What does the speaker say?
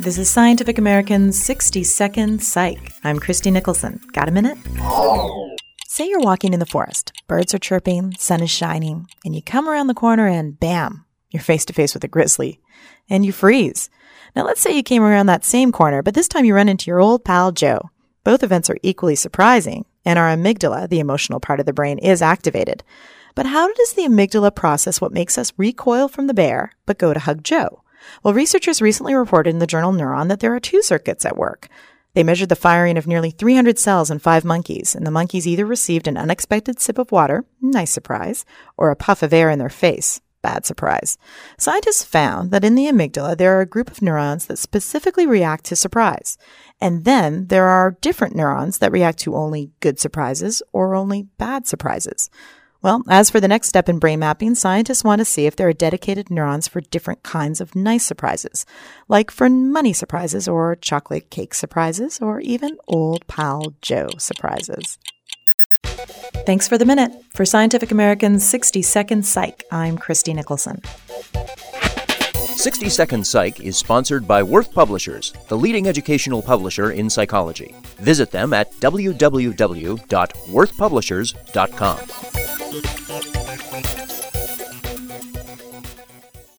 This is Scientific American's 60 Second Psych. I'm Christie Nicholson. Got a minute? Say you're walking in the forest. Birds are chirping, sun is shining, and you come around the corner and bam, you're face to face with a grizzly. And you freeze. Now let's say you came around that same corner, but this time you run into your old pal Joe. Both events are equally surprising, and our amygdala, the emotional part of the brain, is activated. But how does the amygdala process what makes us recoil from the bear but go to hug Joe? Well, researchers recently reported in the journal Neuron that there are two circuits at work. They measured the firing of nearly 300 cells in five monkeys, and the monkeys either received an unexpected sip of water, nice surprise, or a puff of air in their face, bad surprise. Scientists found that in the amygdala, there are a group of neurons that specifically react to surprise. And then there are different neurons that react to only good surprises or only bad surprises. Well, as for the next step in brain mapping, scientists want to see if there are dedicated neurons for different kinds of nice surprises, like for money surprises or chocolate cake surprises or even old pal Joe surprises. Thanks for the minute. For Scientific American's 60 Second Psych, I'm Christie Nicholson. 60 Second Psych is sponsored by Worth Publishers, the leading educational publisher in psychology. Visit them at www.worthpublishers.com.